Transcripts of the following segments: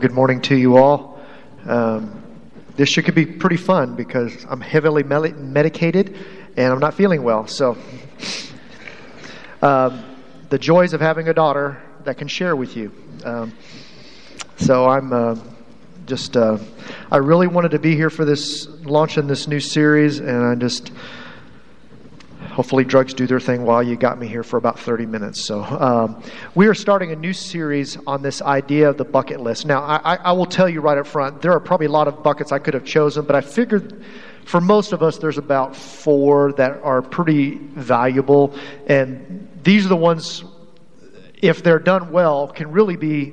good morning to you all. Um, this should could be pretty fun because I'm heavily medicated and I'm not feeling well. So, um, the joys of having a daughter that can share with you. Um, so I'm uh, just, uh, I really wanted to be here for this launching this new series, and I just hopefully drugs do their thing while you got me here for about 30 minutes. So, um, we are starting a new series on this idea of the bucket list. Now, I, I, will tell you right up front, there are probably a lot of buckets I could have chosen, but I figured for most of us, there's about four that are pretty valuable. And these are the ones, if they're done well, can really be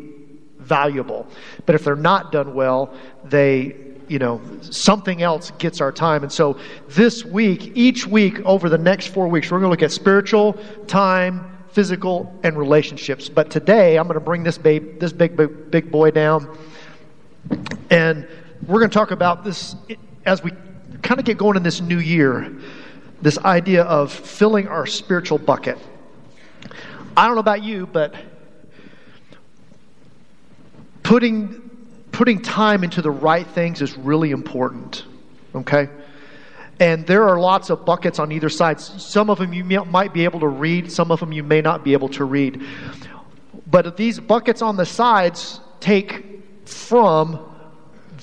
valuable. But if they're not done well, they you know, something else gets our time. And so this week, each week over the next four weeks, we're going to look at spiritual, time, physical, and relationships. But today, I'm going to bring this babe, this big, big, big boy down, and we're going to talk about this as we kind of get going in this new year. This idea of filling our spiritual bucket. I don't know about you, but putting putting time into the right things is really important. Okay? And there are lots of buckets on either side. Some of them you might be able to read, some of them you may not be able to read. But these buckets on the sides take from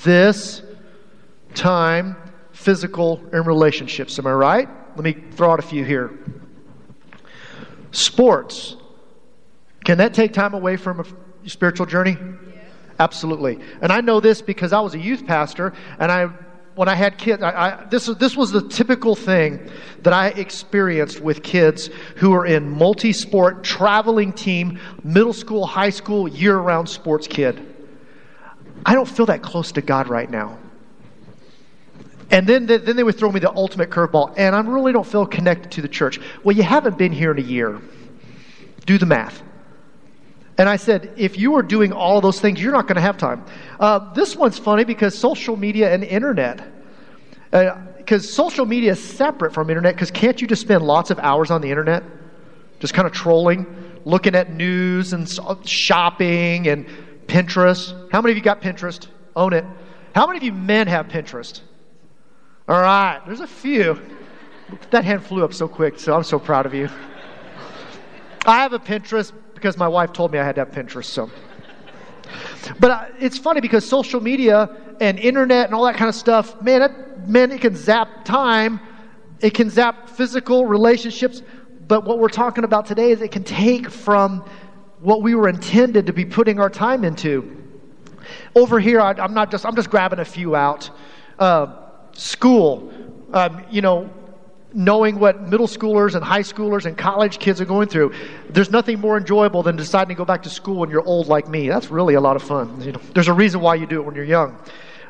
this time, physical, and relationships. Am I right? Let me throw out a few here. Sports. Can that take time away from a spiritual journey? Absolutely. And I know this because I was a youth pastor, and I, when I had kids, I, I, this, this was the typical thing that I experienced with kids who are in multi sport, traveling team, middle school, high school, year round sports kid. I don't feel that close to God right now. And then, then they would throw me the ultimate curveball, and I really don't feel connected to the church. Well, you haven't been here in a year. Do the math. And I said, if you are doing all those things, you're not going to have time. Uh, this one's funny because social media and internet. Because uh, social media is separate from internet. Because can't you just spend lots of hours on the internet, just kind of trolling, looking at news and shopping and Pinterest? How many of you got Pinterest? Own it. How many of you men have Pinterest? All right, there's a few. That hand flew up so quick, so I'm so proud of you. I have a Pinterest because my wife told me I had to have Pinterest. So, but uh, it's funny because social media and internet and all that kind of stuff, man, it, man, it can zap time, it can zap physical relationships. But what we're talking about today is it can take from what we were intended to be putting our time into. Over here, I, am not just I'm just grabbing a few out. Uh, school, um, you know, knowing what middle schoolers and high schoolers and college kids are going through. There's nothing more enjoyable than deciding to go back to school when you're old like me. That's really a lot of fun. You know, there's a reason why you do it when you're young.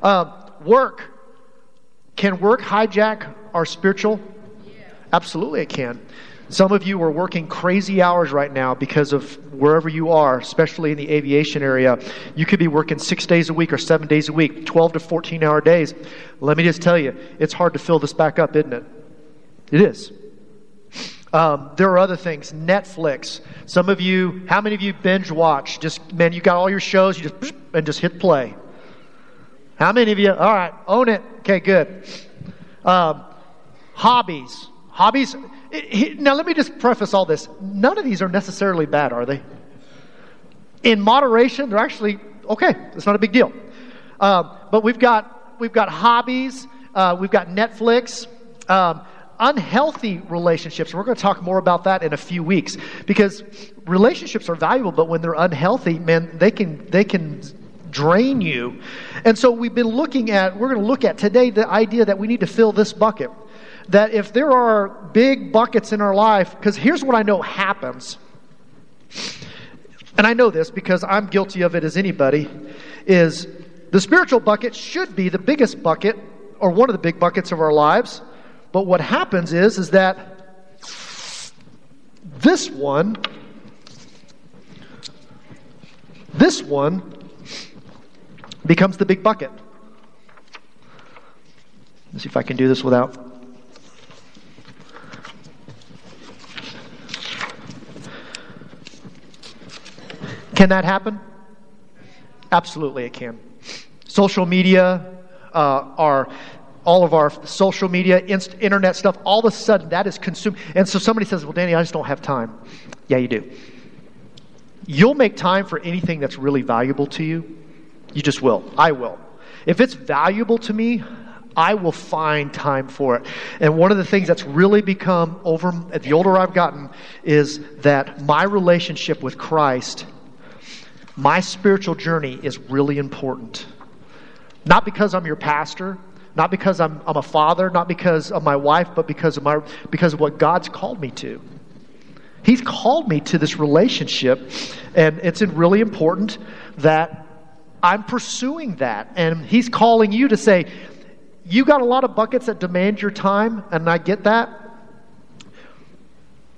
Uh, work. Can work hijack our spiritual? Yeah. Absolutely, it can. Some of you are working crazy hours right now because of wherever you are, especially in the aviation area. You could be working six days a week or seven days a week, 12 to 14 hour days. Let me just tell you, it's hard to fill this back up, isn't it? It is. Um, there are other things. Netflix. Some of you, how many of you binge watch? Just, man, you got all your shows, you just, and just hit play. How many of you? All right, own it. Okay, good. Um, hobbies. Hobbies. It, it, now, let me just preface all this. None of these are necessarily bad, are they? In moderation, they're actually okay. It's not a big deal. Um, but we've got we've got hobbies. Uh, we've got Netflix. Um, unhealthy relationships. We're going to talk more about that in a few weeks because relationships are valuable, but when they're unhealthy, man, they can they can drain you. And so we've been looking at we're going to look at today the idea that we need to fill this bucket. That if there are big buckets in our life, because here's what I know happens. And I know this because I'm guilty of it as anybody, is the spiritual bucket should be the biggest bucket or one of the big buckets of our lives. But what happens is, is that this one, this one becomes the big bucket. Let's see if I can do this without. Can that happen? Absolutely, it can. Social media, uh, all of our social media, inst- internet stuff, all of a sudden that is consumed. And so somebody says, Well, Danny, I just don't have time. Yeah, you do. You'll make time for anything that's really valuable to you. You just will. I will. If it's valuable to me, I will find time for it. And one of the things that's really become over the older I've gotten is that my relationship with Christ, my spiritual journey is really important. Not because I'm your pastor, not because I'm, I'm a father, not because of my wife, but because of, my, because of what God's called me to. He's called me to this relationship, and it's really important that I'm pursuing that. And He's calling you to say, You got a lot of buckets that demand your time, and I get that.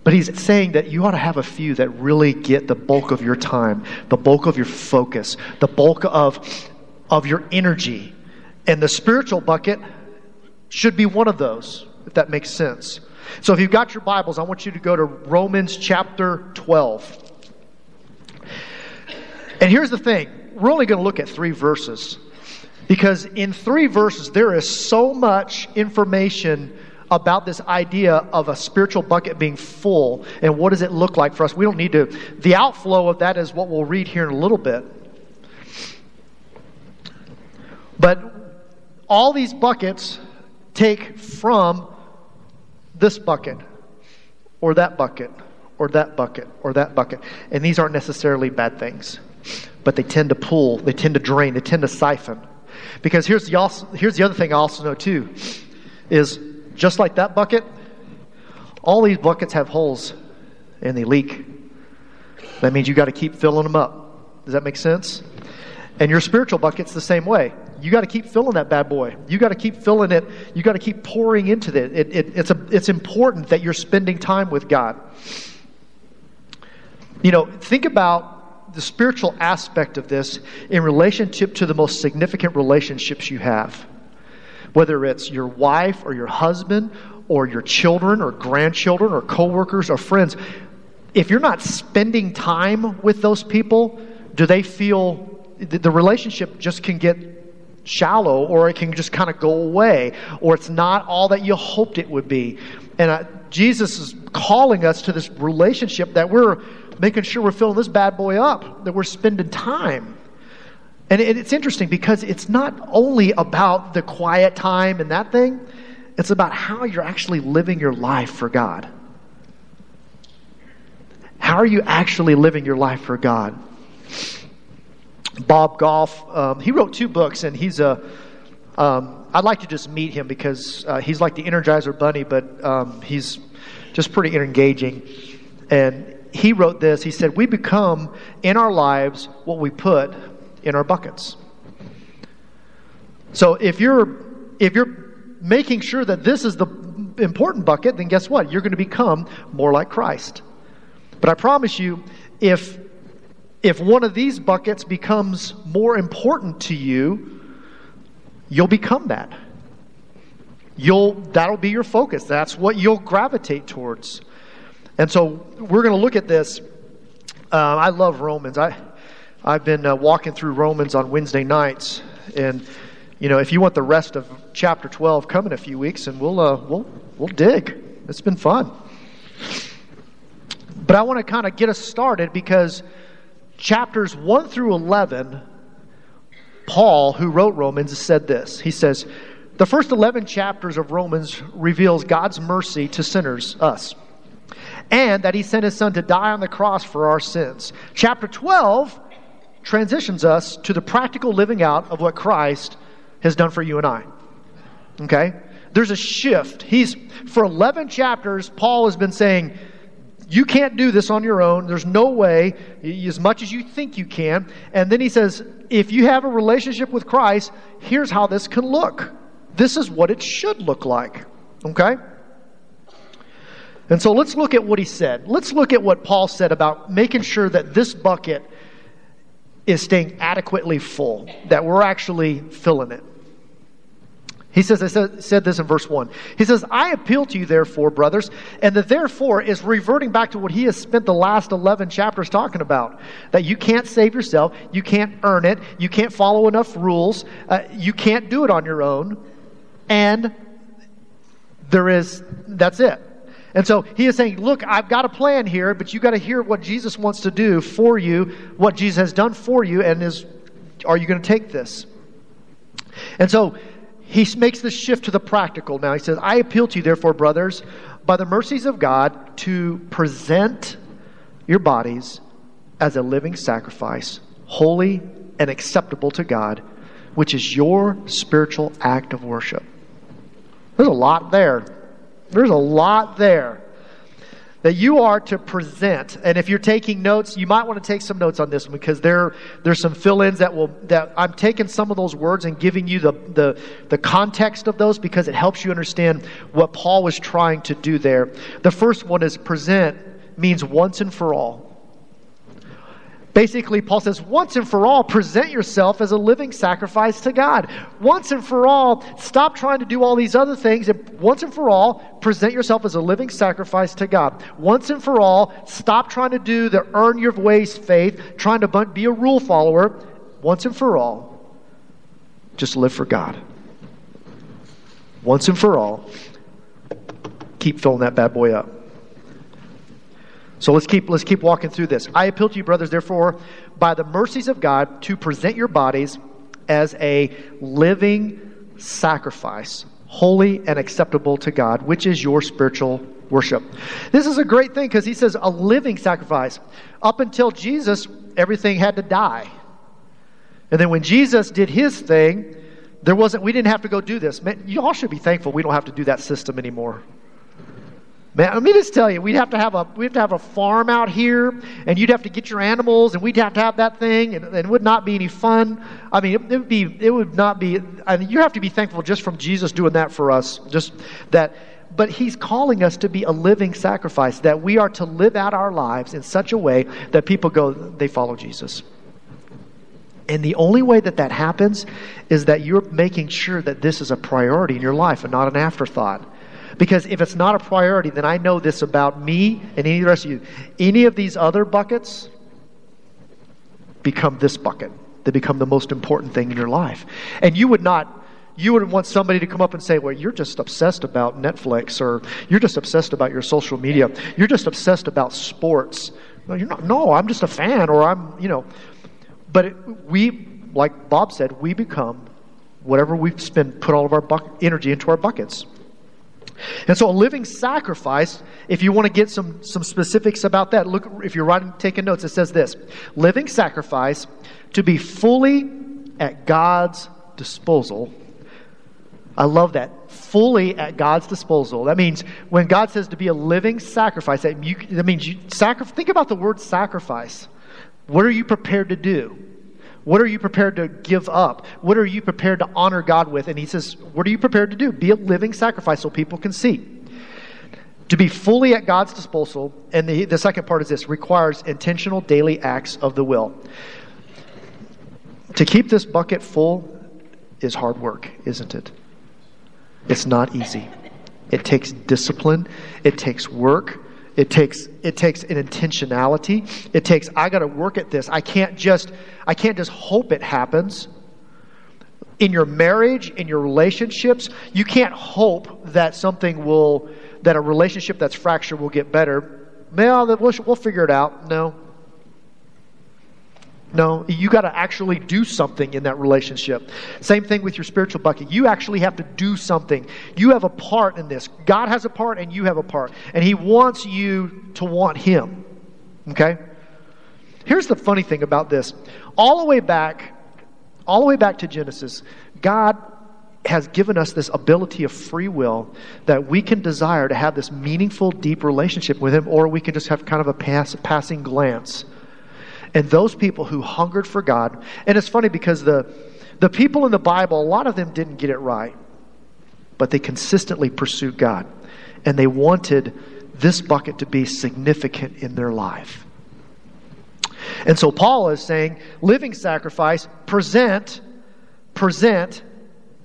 But he's saying that you ought to have a few that really get the bulk of your time, the bulk of your focus, the bulk of, of your energy. And the spiritual bucket should be one of those, if that makes sense. So if you've got your Bibles, I want you to go to Romans chapter 12. And here's the thing we're only going to look at three verses because in three verses, there is so much information about this idea of a spiritual bucket being full and what does it look like for us. We don't need to, the outflow of that is what we'll read here in a little bit. But all these buckets take from this bucket or that bucket or that bucket or that bucket. And these aren't necessarily bad things, but they tend to pull, they tend to drain, they tend to siphon. Because here's the, also, here's the other thing I also know too is just like that bucket, all these buckets have holes and they leak. That means you got to keep filling them up. Does that make sense? And your spiritual bucket's the same way. You got to keep filling that bad boy. You got to keep filling it. You got to keep pouring into it. it, it it's, a, it's important that you're spending time with God. You know, think about the spiritual aspect of this in relationship to the most significant relationships you have. Whether it's your wife or your husband or your children or grandchildren or coworkers or friends, if you're not spending time with those people, do they feel the relationship just can get shallow or it can just kind of go away or it's not all that you hoped it would be. And Jesus is calling us to this relationship that we're making sure we're filling this bad boy up, that we're spending time. And it, it's interesting because it's not only about the quiet time and that thing, it's about how you're actually living your life for God. How are you actually living your life for God? Bob Goff. Um, he wrote two books, and he's a. Um, I'd like to just meet him because uh, he's like the Energizer Bunny, but um, he's just pretty engaging. And he wrote this. He said, "We become in our lives what we put in our buckets." So if you're if you're making sure that this is the important bucket, then guess what? You're going to become more like Christ. But I promise you, if if one of these buckets becomes more important to you, you'll become that. You'll that'll be your focus. That's what you'll gravitate towards. And so we're going to look at this. Uh, I love Romans. I I've been uh, walking through Romans on Wednesday nights, and you know if you want the rest of chapter 12, come in a few weeks, and we'll uh, we'll we'll dig. It's been fun. But I want to kind of get us started because chapters 1 through 11, Paul, who wrote Romans, said this. He says, The first 11 chapters of Romans reveals God's mercy to sinners, us, and that he sent his son to die on the cross for our sins. Chapter 12 transitions us to the practical living out of what Christ has done for you and I. Okay? There's a shift. He's for 11 chapters Paul has been saying you can't do this on your own. There's no way, as much as you think you can. And then he says, if you have a relationship with Christ, here's how this can look. This is what it should look like. Okay? And so let's look at what he said. Let's look at what Paul said about making sure that this bucket is staying adequately full, that we're actually filling it. He says, I said, this in verse 1. He says, I appeal to you, therefore, brothers, and the therefore is reverting back to what he has spent the last 11 chapters talking about. That you can't save yourself, you can't earn it, you can't follow enough rules, uh, you can't do it on your own, and there is, that's it. And so he is saying, Look, I've got a plan here, but you got to hear what Jesus wants to do for you, what Jesus has done for you, and is, are you going to take this? And so, he makes the shift to the practical now. He says, I appeal to you, therefore, brothers, by the mercies of God, to present your bodies as a living sacrifice, holy and acceptable to God, which is your spiritual act of worship. There's a lot there. There's a lot there that you are to present. And if you're taking notes, you might want to take some notes on this one because there there's some fill-ins that will that I'm taking some of those words and giving you the the the context of those because it helps you understand what Paul was trying to do there. The first one is present means once and for all. Basically, Paul says, once and for all, present yourself as a living sacrifice to God. Once and for all, stop trying to do all these other things. And once and for all, present yourself as a living sacrifice to God. Once and for all, stop trying to do the earn your ways faith, trying to be a rule follower. Once and for all, just live for God. Once and for all, keep filling that bad boy up. So let's keep, let's keep walking through this. I appeal to you, brothers, therefore, by the mercies of God, to present your bodies as a living sacrifice, holy and acceptable to God, which is your spiritual worship. This is a great thing because he says a living sacrifice. Up until Jesus, everything had to die. And then when Jesus did his thing, there wasn't, we didn't have to go do this. Man, you all should be thankful we don't have to do that system anymore. Man, let me just tell you, we'd have to have a we'd have to have a farm out here, and you'd have to get your animals, and we'd have to have that thing, and, and it would not be any fun. I mean, it, it would be it would not be. I mean, you have to be thankful just from Jesus doing that for us, just that. But He's calling us to be a living sacrifice, that we are to live out our lives in such a way that people go, they follow Jesus. And the only way that that happens is that you're making sure that this is a priority in your life and not an afterthought. Because if it's not a priority, then I know this about me and any of the rest of you. Any of these other buckets become this bucket. They become the most important thing in your life. And you would not you wouldn't want somebody to come up and say, Well, you're just obsessed about Netflix, or you're just obsessed about your social media, you're just obsessed about sports. No, you're not. No, I'm just a fan, or I'm, you know. But it, we, like Bob said, we become whatever we spend, put all of our energy into our buckets. And so a living sacrifice, if you want to get some, some specifics about that, look if you're writing taking notes, it says this living sacrifice to be fully at God's disposal. I love that. Fully at God's disposal. That means when God says to be a living sacrifice, that, you, that means you sacrifice. think about the word sacrifice. What are you prepared to do? What are you prepared to give up? What are you prepared to honor God with? And he says, What are you prepared to do? Be a living sacrifice so people can see. To be fully at God's disposal, and the, the second part is this requires intentional daily acts of the will. To keep this bucket full is hard work, isn't it? It's not easy. It takes discipline, it takes work, it takes it takes an intentionality. It takes I got to work at this. I can't just I can't just hope it happens. In your marriage, in your relationships, you can't hope that something will that a relationship that's fractured will get better. Well, we'll, we'll figure it out. No, no, you got to actually do something in that relationship. Same thing with your spiritual bucket. You actually have to do something. You have a part in this. God has a part and you have a part. And He wants you to want Him. Okay? Here's the funny thing about this. All the way back, all the way back to Genesis, God has given us this ability of free will that we can desire to have this meaningful, deep relationship with Him, or we can just have kind of a pass, passing glance and those people who hungered for God, and it's funny because the, the people in the Bible, a lot of them didn't get it right, but they consistently pursued God. And they wanted this bucket to be significant in their life. And so Paul is saying, living sacrifice, present, present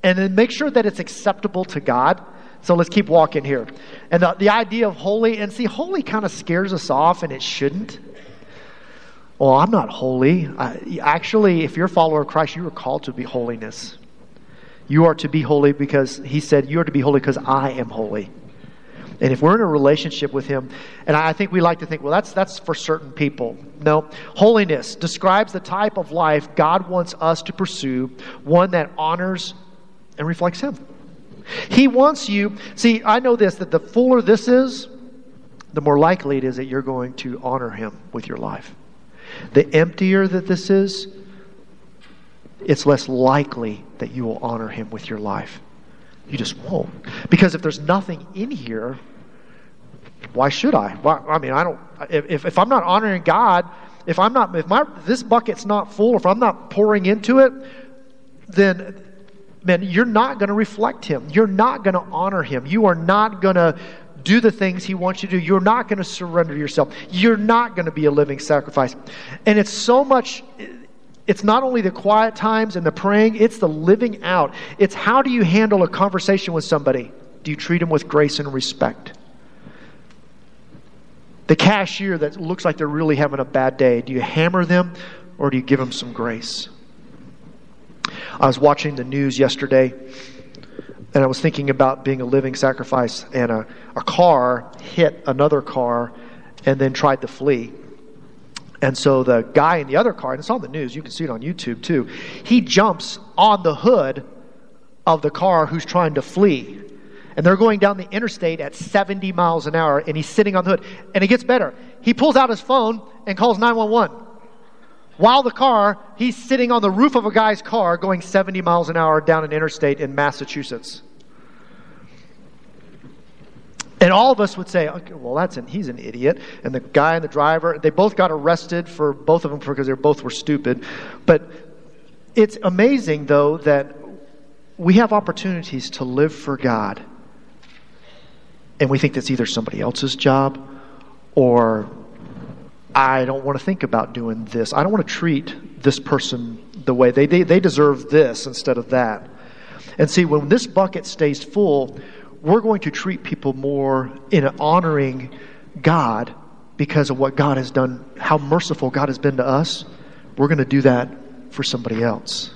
and then make sure that it's acceptable to God. So let's keep walking here. And the, the idea of holy, and see, holy kind of scares us off, and it shouldn't. Well, I'm not holy. Actually, if you're a follower of Christ, you are called to be holiness. You are to be holy because He said, You are to be holy because I am holy. And if we're in a relationship with Him, and I think we like to think, well, that's, that's for certain people. No. Holiness describes the type of life God wants us to pursue, one that honors and reflects Him. He wants you, see, I know this, that the fuller this is, the more likely it is that you're going to honor Him with your life. The emptier that this is, it's less likely that you will honor Him with your life. You just won't. Because if there's nothing in here, why should I? Why, I mean, I don't. If, if I'm not honoring God, if I'm not, if my this bucket's not full, if I'm not pouring into it, then man, you're not going to reflect Him. You're not going to honor Him. You are not going to do the things He wants you to do. You're not going to surrender yourself. You're not going to be a living sacrifice. And it's so much. It's not only the quiet times and the praying, it's the living out. It's how do you handle a conversation with somebody? Do you treat them with grace and respect? The cashier that looks like they're really having a bad day, do you hammer them or do you give them some grace? I was watching the news yesterday and I was thinking about being a living sacrifice, and a, a car hit another car and then tried to flee. And so the guy in the other car, and it's on the news, you can see it on YouTube too, he jumps on the hood of the car who's trying to flee. And they're going down the interstate at 70 miles an hour, and he's sitting on the hood. And it gets better. He pulls out his phone and calls 911. While the car, he's sitting on the roof of a guy's car going 70 miles an hour down an interstate in Massachusetts. And all of us would say, okay, well, that's an, he's an idiot. And the guy and the driver, they both got arrested for both of them because they both were stupid. But it's amazing, though, that we have opportunities to live for God. And we think that's either somebody else's job or I don't want to think about doing this. I don't want to treat this person the way they, they, they deserve this instead of that. And see, when this bucket stays full, we're going to treat people more in honoring God because of what God has done, how merciful God has been to us. We're going to do that for somebody else.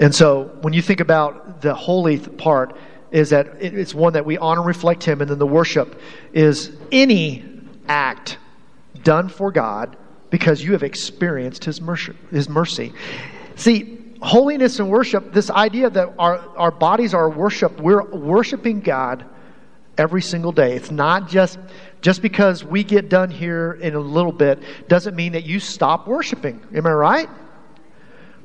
And so when you think about the holy part, is that it's one that we honor and reflect Him, and then the worship is any act done for God because you have experienced His mercy. His mercy. See, holiness and worship, this idea that our, our bodies are worship, we're worshiping God every single day. It's not just just because we get done here in a little bit doesn't mean that you stop worshiping. Am I right?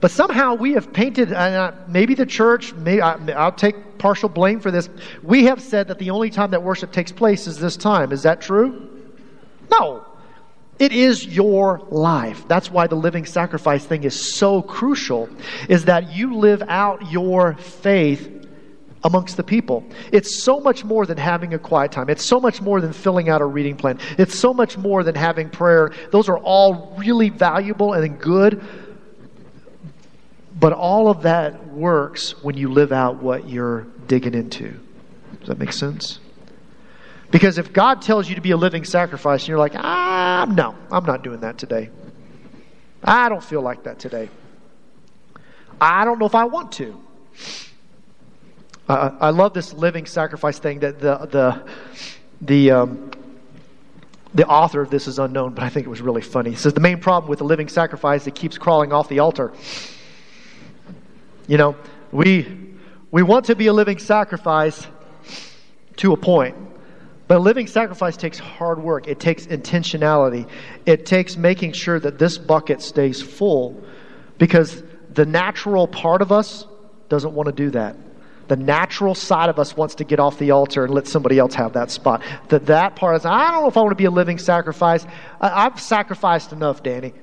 But somehow we have painted, uh, maybe the church, maybe I, I'll take partial blame for this. We have said that the only time that worship takes place is this time. Is that true? No. It is your life. That's why the living sacrifice thing is so crucial, is that you live out your faith amongst the people. It's so much more than having a quiet time. It's so much more than filling out a reading plan. It's so much more than having prayer. Those are all really valuable and good. But all of that works when you live out what you're digging into. Does that make sense? Because if God tells you to be a living sacrifice and you're like, ah, no, I'm not doing that today. I don't feel like that today. I don't know if I want to. Uh, I love this living sacrifice thing that the the the um, the author of this is unknown, but I think it was really funny. He says the main problem with the living sacrifice it keeps crawling off the altar. You know, we we want to be a living sacrifice to a point. But a living sacrifice takes hard work. It takes intentionality. It takes making sure that this bucket stays full because the natural part of us doesn't want to do that. The natural side of us wants to get off the altar and let somebody else have that spot. That that part is, I don't know if I want to be a living sacrifice. I, have sacrificed enough, Danny.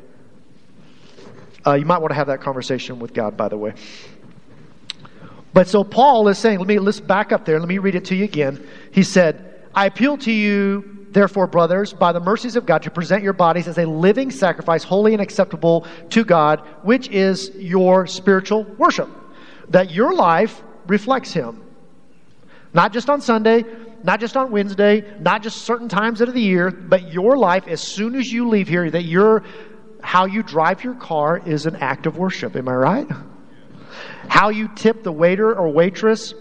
Uh, you might want to have that conversation with God, by the way. But so Paul is saying, let me let's back up there. Let me read it to you again. He said, I appeal to you therefore, brothers, by the mercies of God, to present your bodies as a living sacrifice, holy and acceptable to God, which is your spiritual worship. That your life reflects Him. Not just on Sunday, not just on Wednesday, not just certain times of the year, but your life as soon as you leave here, that your how you drive your car is an act of worship. Am I right? How you tip the waiter or waitress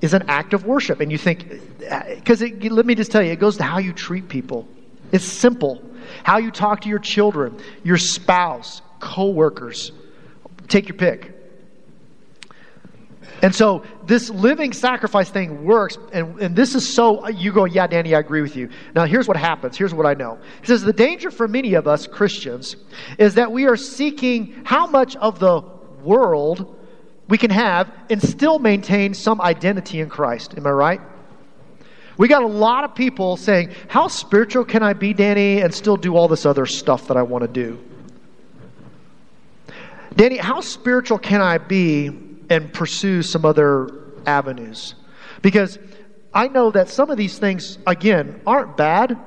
is an act of worship. And you think, uh, because let me just tell you, it goes to how you treat people. It's simple. How you talk to your children, your spouse, coworkers. Take your pick. And so this living sacrifice thing works, and, and this is so, you go, yeah, Danny, I agree with you. Now, here's what happens. Here's what I know. He says, the danger for many of us Christians is that we are seeking how much of the world we can have and still maintain some identity in Christ. Am I right? We got a lot of people saying, How spiritual can I be, Danny, and still do all this other stuff that I want to do? Danny, how spiritual can I be and pursue some other avenues. Because I know that some of these things, again, aren't bad,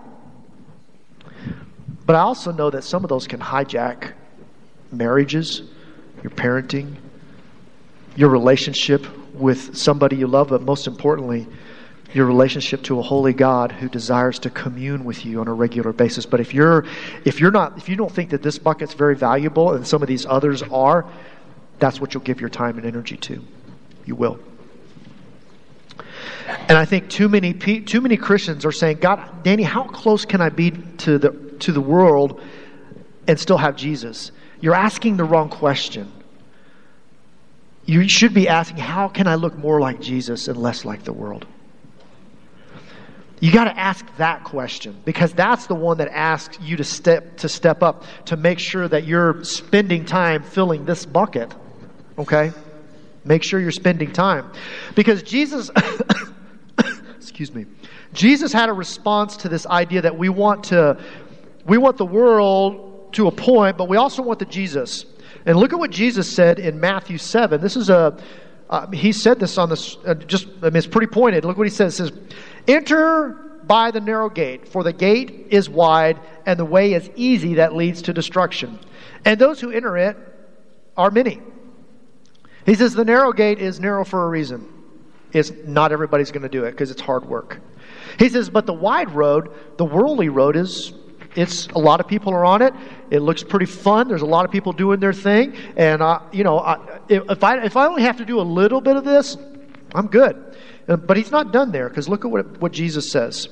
but I also know that some of those can hijack marriages, your parenting, your relationship with somebody you love, but most importantly, your relationship to a holy God who desires to commune with you on a regular basis. But if you're if you're not if you don't think that this bucket's very valuable and some of these others are, that's what you'll give your time and energy to. You will. And I think too many too many Christians are saying, "God, Danny, how close can I be to the to the world and still have Jesus?" You're asking the wrong question. You should be asking, "How can I look more like Jesus and less like the world?" You got to ask that question because that's the one that asks you to step to step up to make sure that you're spending time filling this bucket. Okay? Make sure you're spending time. Because Jesus, excuse me, Jesus had a response to this idea that we want to, we want the world to a point, but we also want the Jesus. And look at what Jesus said in Matthew 7. This is a, uh, he said this on this, uh, just, I mean, it's pretty pointed. Look what he says. It says, Enter by the narrow gate, for the gate is wide and the way is easy that leads to destruction. And those who enter it are many. He says the narrow gate is narrow for a reason. It's not everybody's going to do it because it's hard work. He says, but the wide road, the worldly road, is it's a lot of people are on it. It looks pretty fun. There's a lot of people doing their thing, and uh, you know, I, if I if I only have to do a little bit of this, I'm good. Uh, but he's not done there because look at what what Jesus says.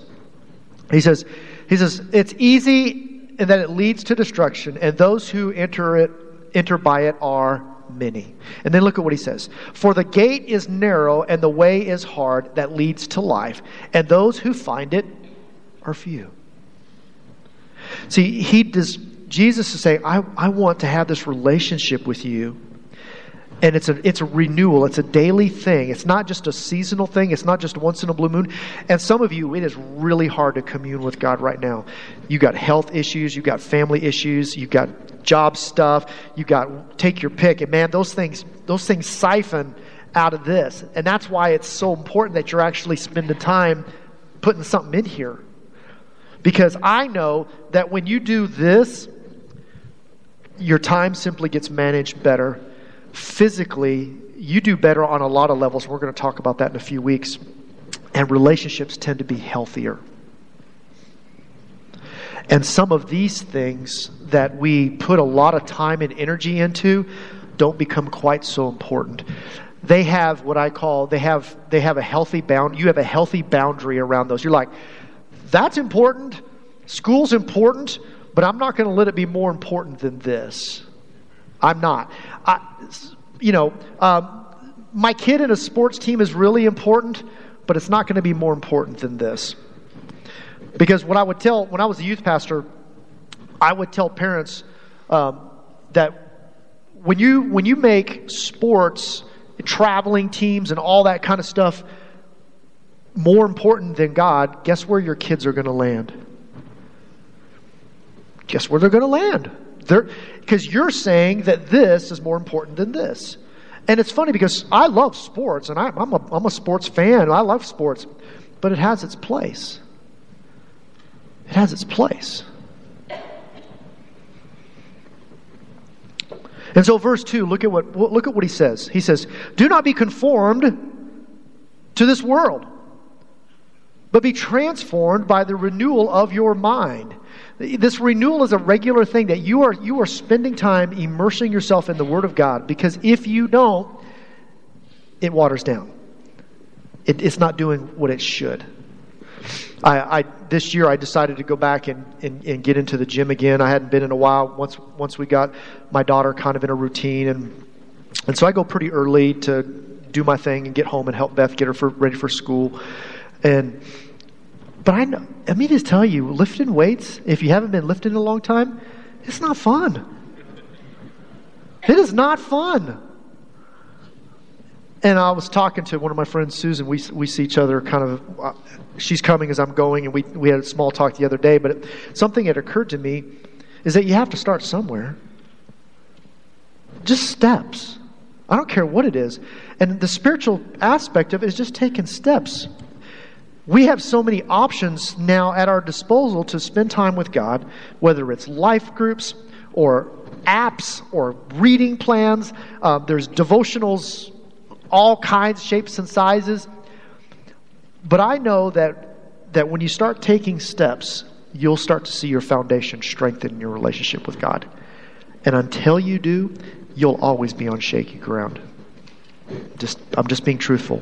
He says, he says it's easy and that it leads to destruction, and those who enter it enter by it are many. And then look at what he says For the gate is narrow and the way is hard that leads to life, and those who find it are few. See, he does, Jesus is saying, I, I want to have this relationship with you and it's a it's a renewal. It's a daily thing. It's not just a seasonal thing. It's not just once in a blue moon. And some of you it is really hard to commune with god right now. You got health issues. You got family issues. You got job stuff. You got take your pick. And man those things those things siphon out of this. And that's why it's so important that you're actually spending time putting something in here. Because i know that when you do this your time simply gets managed better physically, you do better on a lot of levels. We're going to talk about that in a few weeks. And relationships tend to be healthier. And some of these things that we put a lot of time and energy into don't become quite so important. They have what I call they have they have a healthy bound you have a healthy boundary around those. You're like, that's important. School's important, but I'm not going to let it be more important than this. I'm not. I, you know, um, my kid in a sports team is really important, but it's not going to be more important than this. Because what I would tell, when I was a youth pastor, I would tell parents um, that when you, when you make sports, traveling teams, and all that kind of stuff more important than God, guess where your kids are going to land? Guess where they're going to land? Because you're saying that this is more important than this. And it's funny because I love sports and I, I'm, a, I'm a sports fan. I love sports, but it has its place. It has its place. And so, verse 2, look at what, look at what he says. He says, Do not be conformed to this world, but be transformed by the renewal of your mind. This renewal is a regular thing that you are, you are spending time immersing yourself in the Word of God because if you don't, it waters down. It, it's not doing what it should. I, I, this year I decided to go back and, and, and, get into the gym again. I hadn't been in a while. Once once we got my daughter kind of in a routine, and and so I go pretty early to do my thing and get home and help Beth get her for, ready for school. And but I know, I mean to tell you, lifting weights if you haven't been lifting in a long time, it's not fun. It is not fun. And I was talking to one of my friends, Susan. We, we see each other kind of, uh, she's coming as I'm going, and we, we had a small talk the other day. But something that occurred to me is that you have to start somewhere. Just steps. I don't care what it is. And the spiritual aspect of it is just taking steps. We have so many options now at our disposal to spend time with God, whether it's life groups or apps or reading plans. Uh, there's devotionals all kinds, shapes, and sizes. But I know that, that when you start taking steps, you'll start to see your foundation strengthen your relationship with God. And until you do, you'll always be on shaky ground. Just, I'm just being truthful.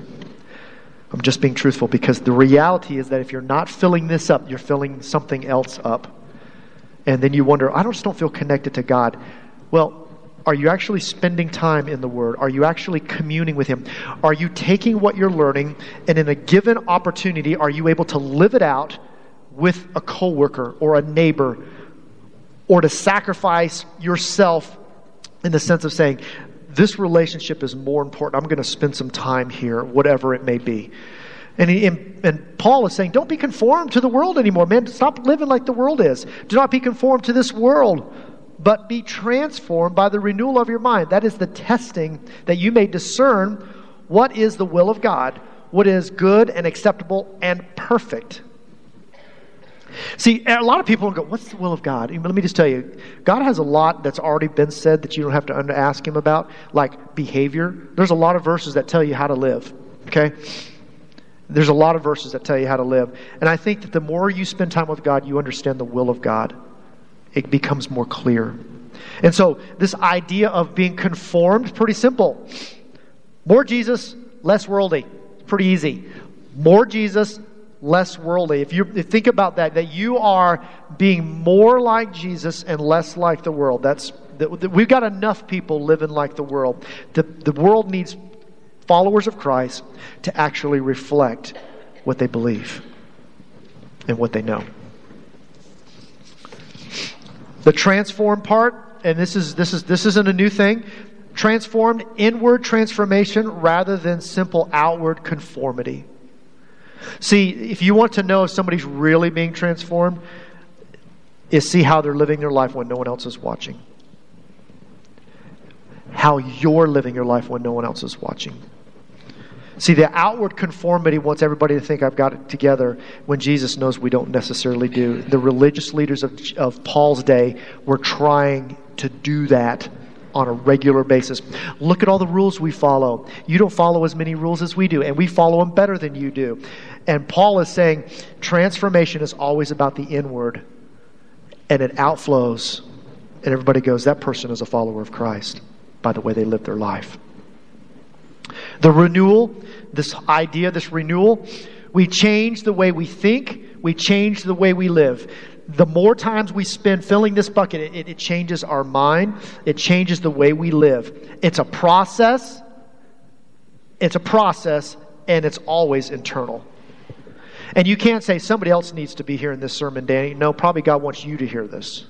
I'm just being truthful because the reality is that if you're not filling this up, you're filling something else up. And then you wonder, I just don't feel connected to God. Well, are you actually spending time in the Word? Are you actually communing with Him? Are you taking what you're learning and in a given opportunity, are you able to live it out with a coworker or a neighbor or to sacrifice yourself in the sense of saying, this relationship is more important. I'm going to spend some time here, whatever it may be. And, he, and, and, Paul is saying, don't be conformed to the world anymore, man. Stop living like the world is. Do not be conformed to this world, but be transformed by the renewal of your mind. That is the testing that you may discern what is the will of God, what is good and acceptable and perfect. See, a lot of people go, What's the will of God? Let me just tell you, God has a lot that's already been said that you don't have to ask Him about, like behavior. There's a lot of verses that tell you how to live, okay? There's a lot of verses that tell you how to live. And I think that the more you spend time with God, you understand the will of God it becomes more clear. And so, this idea of being conformed, pretty simple. More Jesus, less worldly. Pretty easy. More Jesus, less worldly. If you think about that, that you are being more like Jesus and less like the world. That's that we've got enough people living like the world. The, the world needs followers of Christ to actually reflect what they believe and what they know. The transform part, and this is this is this isn't a new thing. Transformed inward transformation rather than simple outward conformity. See, if you want to know if somebody's really being transformed, is see how they're living their life when no one else is watching. How you're living your life when no one else is watching. See, the outward conformity wants everybody to think I've got it together when Jesus knows we don't necessarily do. The religious leaders of, of Paul's day were trying to do that on a regular basis. Look at all the rules we follow. You don't follow as many rules as we do, and we follow them better than you do. And Paul is saying transformation is always about the inward, and it outflows, and everybody goes, that person is a follower of Christ by the way they live their life. The renewal, this idea, this renewal, we change the way we think, we change the way we live. The more times we spend filling this bucket, it, it changes our mind, it changes the way we live. It's a process, it's a process, and it's always internal. And you can't say somebody else needs to be hearing this sermon, Danny. No, probably God wants you to hear this.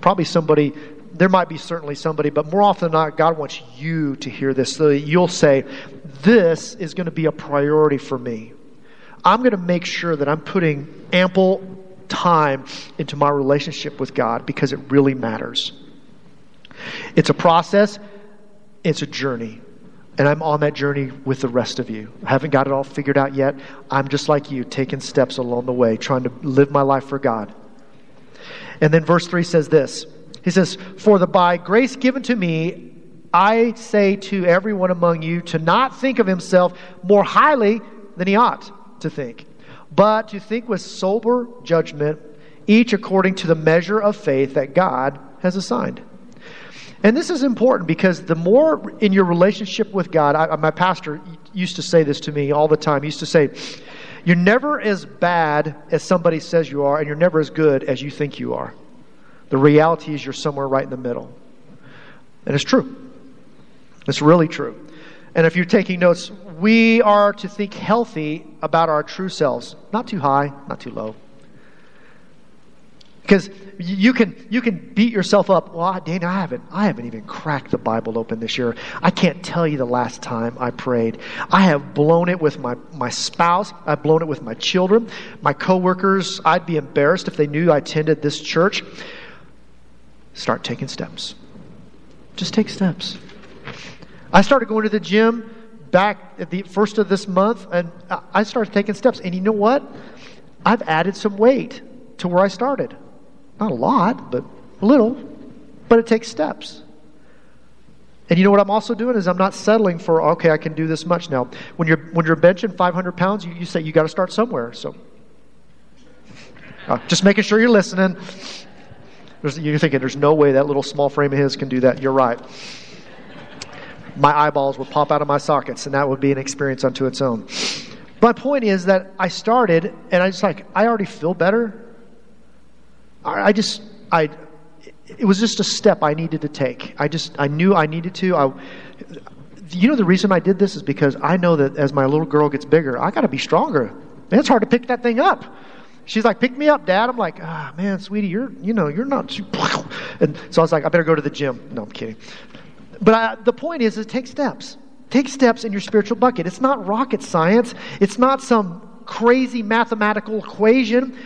Probably somebody there might be certainly somebody, but more often than not, God wants you to hear this so that you'll say, This is going to be a priority for me. I'm going to make sure that I'm putting ample time into my relationship with God because it really matters. It's a process, it's a journey. And I'm on that journey with the rest of you. I haven't got it all figured out yet. I'm just like you, taking steps along the way, trying to live my life for God. And then verse 3 says this He says, For the by grace given to me, I say to everyone among you to not think of himself more highly than he ought to think, but to think with sober judgment, each according to the measure of faith that God has assigned. And this is important because the more in your relationship with God, I, my pastor used to say this to me all the time. He used to say, You're never as bad as somebody says you are, and you're never as good as you think you are. The reality is you're somewhere right in the middle. And it's true. It's really true. And if you're taking notes, we are to think healthy about our true selves. Not too high, not too low. Because you can you can beat yourself up. Well, Dana, I haven't I haven't even cracked the Bible open this year. I can't tell you the last time I prayed. I have blown it with my, my spouse. I've blown it with my children, my coworkers. I'd be embarrassed if they knew I attended this church. Start taking steps. Just take steps. I started going to the gym back at the first of this month, and I started taking steps. And you know what? I've added some weight to where I started. Not a lot, but a little. But it takes steps. And you know what I'm also doing is I'm not settling for okay, I can do this much now. When you're when you're benching 500 pounds, you, you say you got to start somewhere. So, uh, just making sure you're listening. There's, you're thinking there's no way that little small frame of his can do that. You're right. My eyeballs would pop out of my sockets, and that would be an experience unto its own. My point is that I started, and I just like I already feel better. I just, I, it was just a step I needed to take. I just, I knew I needed to. I, you know, the reason I did this is because I know that as my little girl gets bigger, I got to be stronger. Man, it's hard to pick that thing up. She's like, "Pick me up, Dad." I'm like, "Ah, man, sweetie, you're, you know, you're not." And so I was like, "I better go to the gym." No, I'm kidding. But I, the point is, is take steps. Take steps in your spiritual bucket. It's not rocket science. It's not some crazy mathematical equation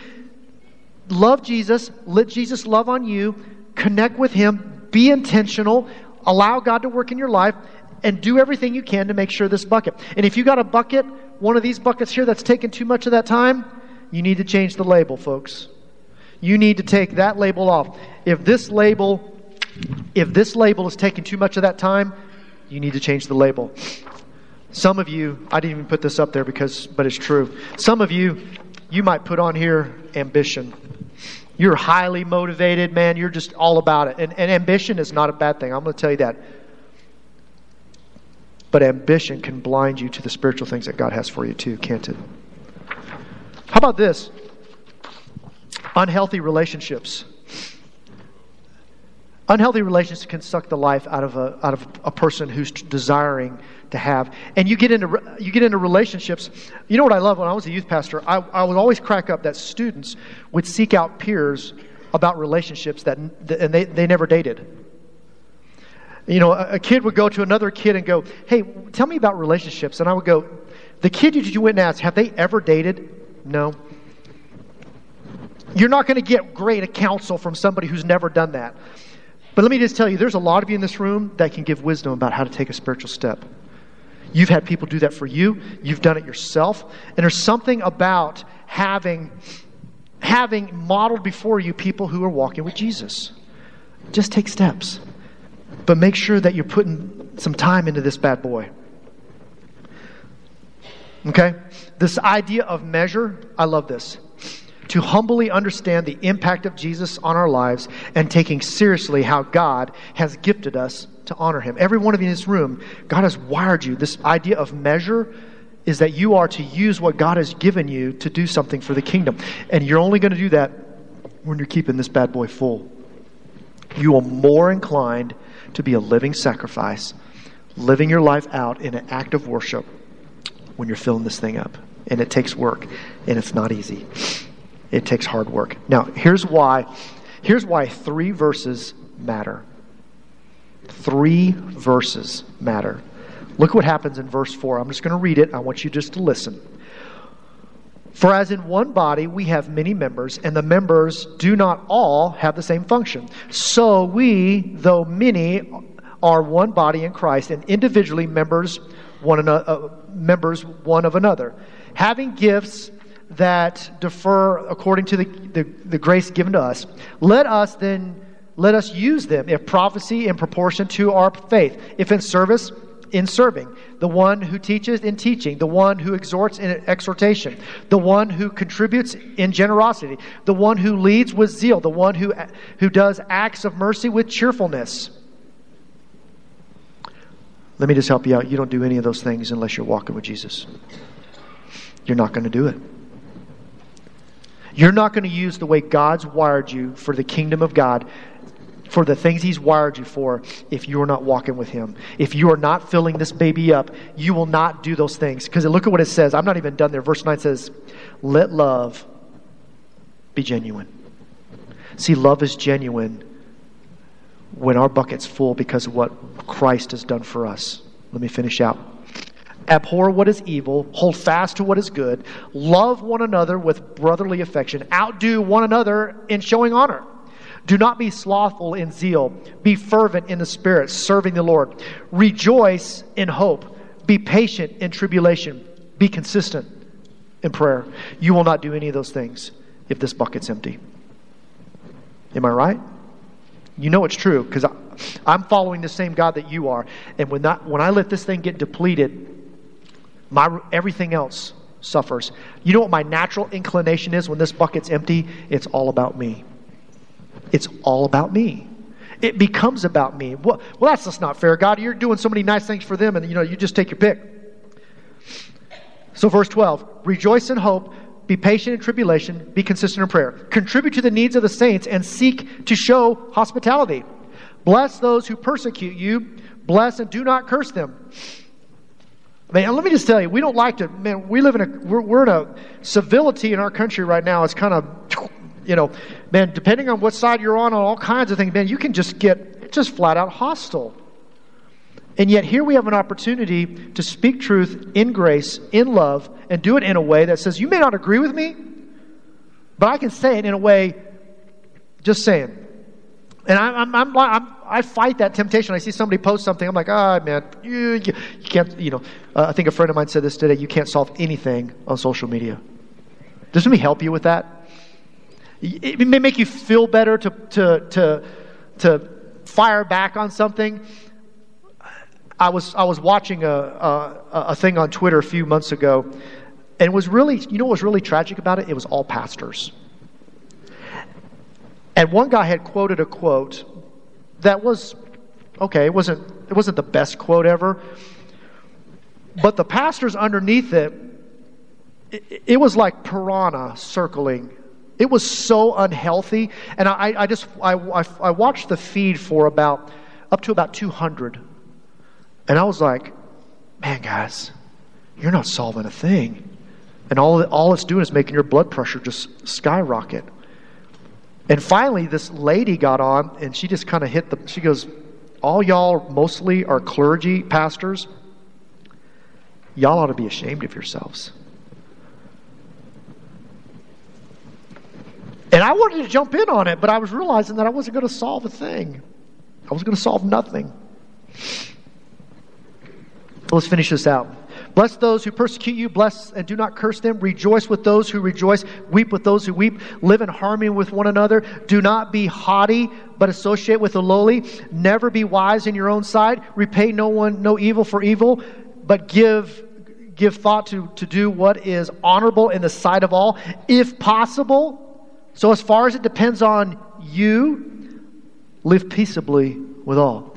love Jesus, let Jesus love on you, connect with Him, be intentional, allow God to work in your life, and do everything you can to make sure this bucket. And if you got a bucket, one of these buckets here that's taking too much of that time, you need to change the label, folks. You need to take that label off. If this label if this label is taking too much of that time, you need to change the label. Some of you, I didn't even put this up there because but it's true. Some of you you might put on here ambition. You're highly motivated, man. You're just all about it. And, and ambition is not a bad thing. I'm going to tell you that. But ambition can blind you to the spiritual things that God has for you, too, can't it? How about this? Unhealthy relationships. Unhealthy relationships can suck the life out of a, out of a person who's desiring to have. And you get into you get into relationships. You know what I love when I was a youth pastor? I, I would always crack up that students would seek out peers about relationships that and they, they never dated. You know, a, a kid would go to another kid and go, "Hey, tell me about relationships." And I would go, "The kid you, you went and asked, have they ever dated?" No. You're not going to get great counsel from somebody who's never done that. But let me just tell you, there's a lot of you in this room that can give wisdom about how to take a spiritual step. You've had people do that for you. You've done it yourself. And there's something about having having modeled before you people who are walking with Jesus. Just take steps. But make sure that you're putting some time into this bad boy. Okay? This idea of measure, I love this. To humbly understand the impact of Jesus on our lives and taking seriously how God has gifted us to honor him. Every one of you in this room, God has wired you. This idea of measure is that you are to use what God has given you to do something for the kingdom. And you're only going to do that when you're keeping this bad boy full. You are more inclined to be a living sacrifice, living your life out in an act of worship when you're filling this thing up. And it takes work, and it's not easy. It takes hard work. Now, here's why. Here's why three verses matter. Three verses matter. Look what happens in verse 4. I'm just going to read it. I want you just to listen. For as in one body we have many members, and the members do not all have the same function. So we, though many, are one body in Christ and individually members one, another, uh, members one of another. Having gifts that defer according to the, the, the grace given to us, let us then let us use them. If prophecy in proportion to our faith, if in service, in serving, the one who teaches in teaching, the one who exhorts in exhortation, the one who contributes in generosity, the one who leads with zeal, the one who, who does acts of mercy with cheerfulness. Let me just help you out. You don't do any of those things unless you're walking with Jesus. You're not going to do it. You're not going to use the way God's wired you for the kingdom of God, for the things He's wired you for, if you're not walking with Him. If you are not filling this baby up, you will not do those things. Because look at what it says. I'm not even done there. Verse 9 says, Let love be genuine. See, love is genuine when our bucket's full because of what Christ has done for us. Let me finish out. Abhor what is evil, hold fast to what is good, love one another with brotherly affection, outdo one another in showing honor. Do not be slothful in zeal, be fervent in the spirit, serving the Lord. Rejoice in hope, be patient in tribulation, be consistent in prayer. You will not do any of those things if this bucket's empty. Am I right? You know it's true because I'm following the same God that you are. And when, that, when I let this thing get depleted, my, everything else suffers. You know what my natural inclination is when this bucket's empty? It's all about me. It's all about me. It becomes about me. Well, well, that's just not fair, God. You're doing so many nice things for them, and you know you just take your pick. So, verse 12: Rejoice in hope, be patient in tribulation, be consistent in prayer. Contribute to the needs of the saints and seek to show hospitality. Bless those who persecute you. Bless and do not curse them. Man, let me just tell you, we don't like to, man, we live in a, we're, we're in a civility in our country right now. It's kind of, you know, man, depending on what side you're on, on all kinds of things, man, you can just get just flat out hostile. And yet, here we have an opportunity to speak truth in grace, in love, and do it in a way that says, You may not agree with me, but I can say it in a way, just saying. And I'm, I'm, I'm, I'm i fight that temptation. I see somebody post something, I'm like, ah, oh, man, you, you, you, can't, you know. Uh, I think a friend of mine said this today you can't solve anything on social media. Does somebody help you with that? It may make you feel better to, to, to, to fire back on something. I was, I was watching a, a, a thing on Twitter a few months ago, and it was really, you know what was really tragic about it? It was all pastors. And one guy had quoted a quote that was okay, it wasn't, it wasn't the best quote ever, but the pastors underneath it, it, it was like piranha circling it was so unhealthy. And I, I just, I, I, I, watched the feed for about, up to about 200. And I was like, man, guys, you're not solving a thing. And all, all it's doing is making your blood pressure just skyrocket. And finally, this lady got on and she just kind of hit the, she goes, all y'all mostly are clergy, pastors. Y'all ought to be ashamed of yourselves. And I wanted to jump in on it, but I was realizing that I wasn't going to solve a thing. I was going to solve nothing. Let's finish this out. Bless those who persecute you, bless and do not curse them. Rejoice with those who rejoice, weep with those who weep. Live in harmony with one another. Do not be haughty, but associate with the lowly. Never be wise in your own sight. Repay no one no evil for evil, but give give thought to, to do what is honorable in the sight of all, if possible so, as far as it depends on you, live peaceably with all.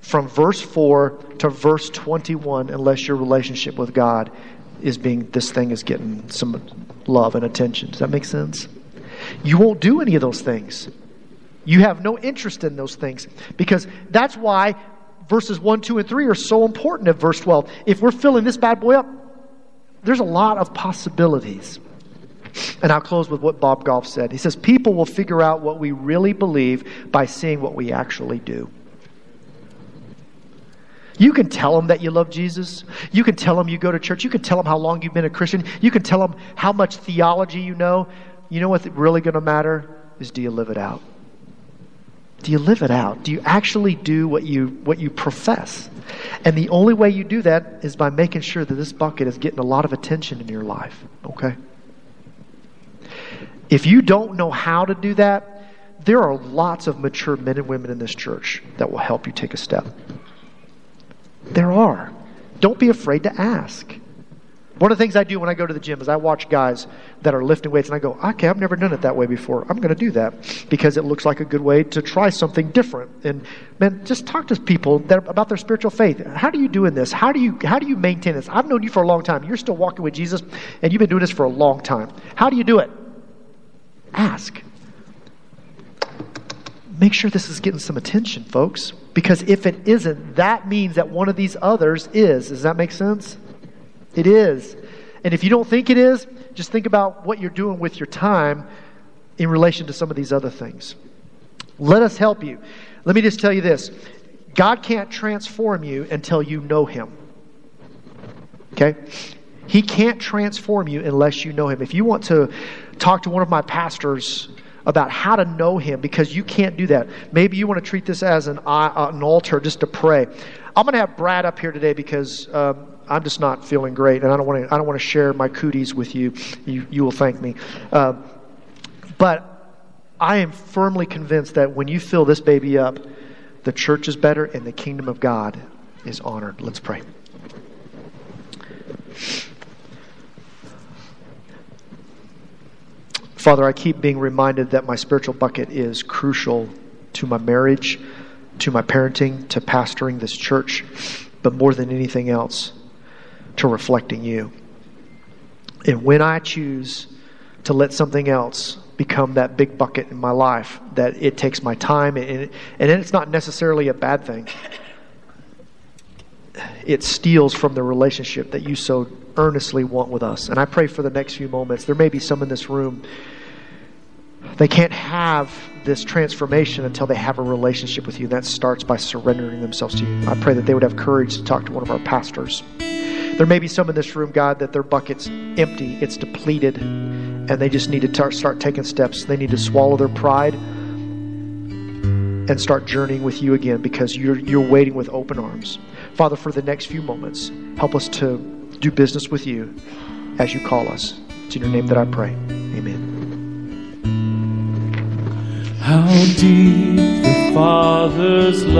from verse 4 to verse 21 unless your relationship with God is being, this thing is getting some love and attention. Does that make sense? You won't do any of those things. You have no interest in those things because that's why verses 1, 2, and 3 are so important at verse 12. If we're filling this bad boy up, there's a lot of possibilities. And I'll close with what Bob Goff said. He says, People will figure out what we really believe by seeing what we actually do. You can tell them that you love Jesus. You can tell them you go to church. You can tell them how long you've been a Christian. You can tell them how much theology you know. You know what's really going to matter is do you live it out? Do you live it out? Do you actually do what you what you profess? And the only way you do that is by making sure that this bucket is getting a lot of attention in your life, okay? If you don't know how to do that, there are lots of mature men and women in this church that will help you take a step. There are. Don't be afraid to ask. One of the things I do when I go to the gym is I watch guys that are lifting weights and I go, okay, I've never done it that way before. I'm going to do that because it looks like a good way to try something different. And man, just talk to people that, about their spiritual faith. How do you do in this? How do you how do you maintain this? I've known you for a long time. You're still walking with Jesus, and you've been doing this for a long time. How do you do it? Ask. Make sure this is getting some attention, folks. Because if it isn't, that means that one of these others is. Does that make sense? It is. And if you don't think it is, just think about what you're doing with your time in relation to some of these other things. Let us help you. Let me just tell you this God can't transform you until you know Him. Okay? He can't transform you unless you know Him. If you want to talk to one of my pastors about how to know Him, because you can't do that, maybe you want to treat this as an, uh, an altar just to pray. I'm going to have Brad up here today because. Um, I'm just not feeling great, and I don't want to. I don't want to share my cooties with you. You, you will thank me. Uh, but I am firmly convinced that when you fill this baby up, the church is better and the kingdom of God is honored. Let's pray. Father, I keep being reminded that my spiritual bucket is crucial to my marriage, to my parenting, to pastoring this church, but more than anything else, to reflecting you. And when I choose to let something else become that big bucket in my life, that it takes my time, and, and it's not necessarily a bad thing, it steals from the relationship that you so earnestly want with us. And I pray for the next few moments. There may be some in this room. They can't have this transformation until they have a relationship with you. That starts by surrendering themselves to you. I pray that they would have courage to talk to one of our pastors. There may be some in this room, God, that their bucket's empty, it's depleted, and they just need to tar- start taking steps. They need to swallow their pride and start journeying with you again because you're, you're waiting with open arms. Father, for the next few moments, help us to do business with you as you call us. It's in your name that I pray. Amen. How deep the Father's love.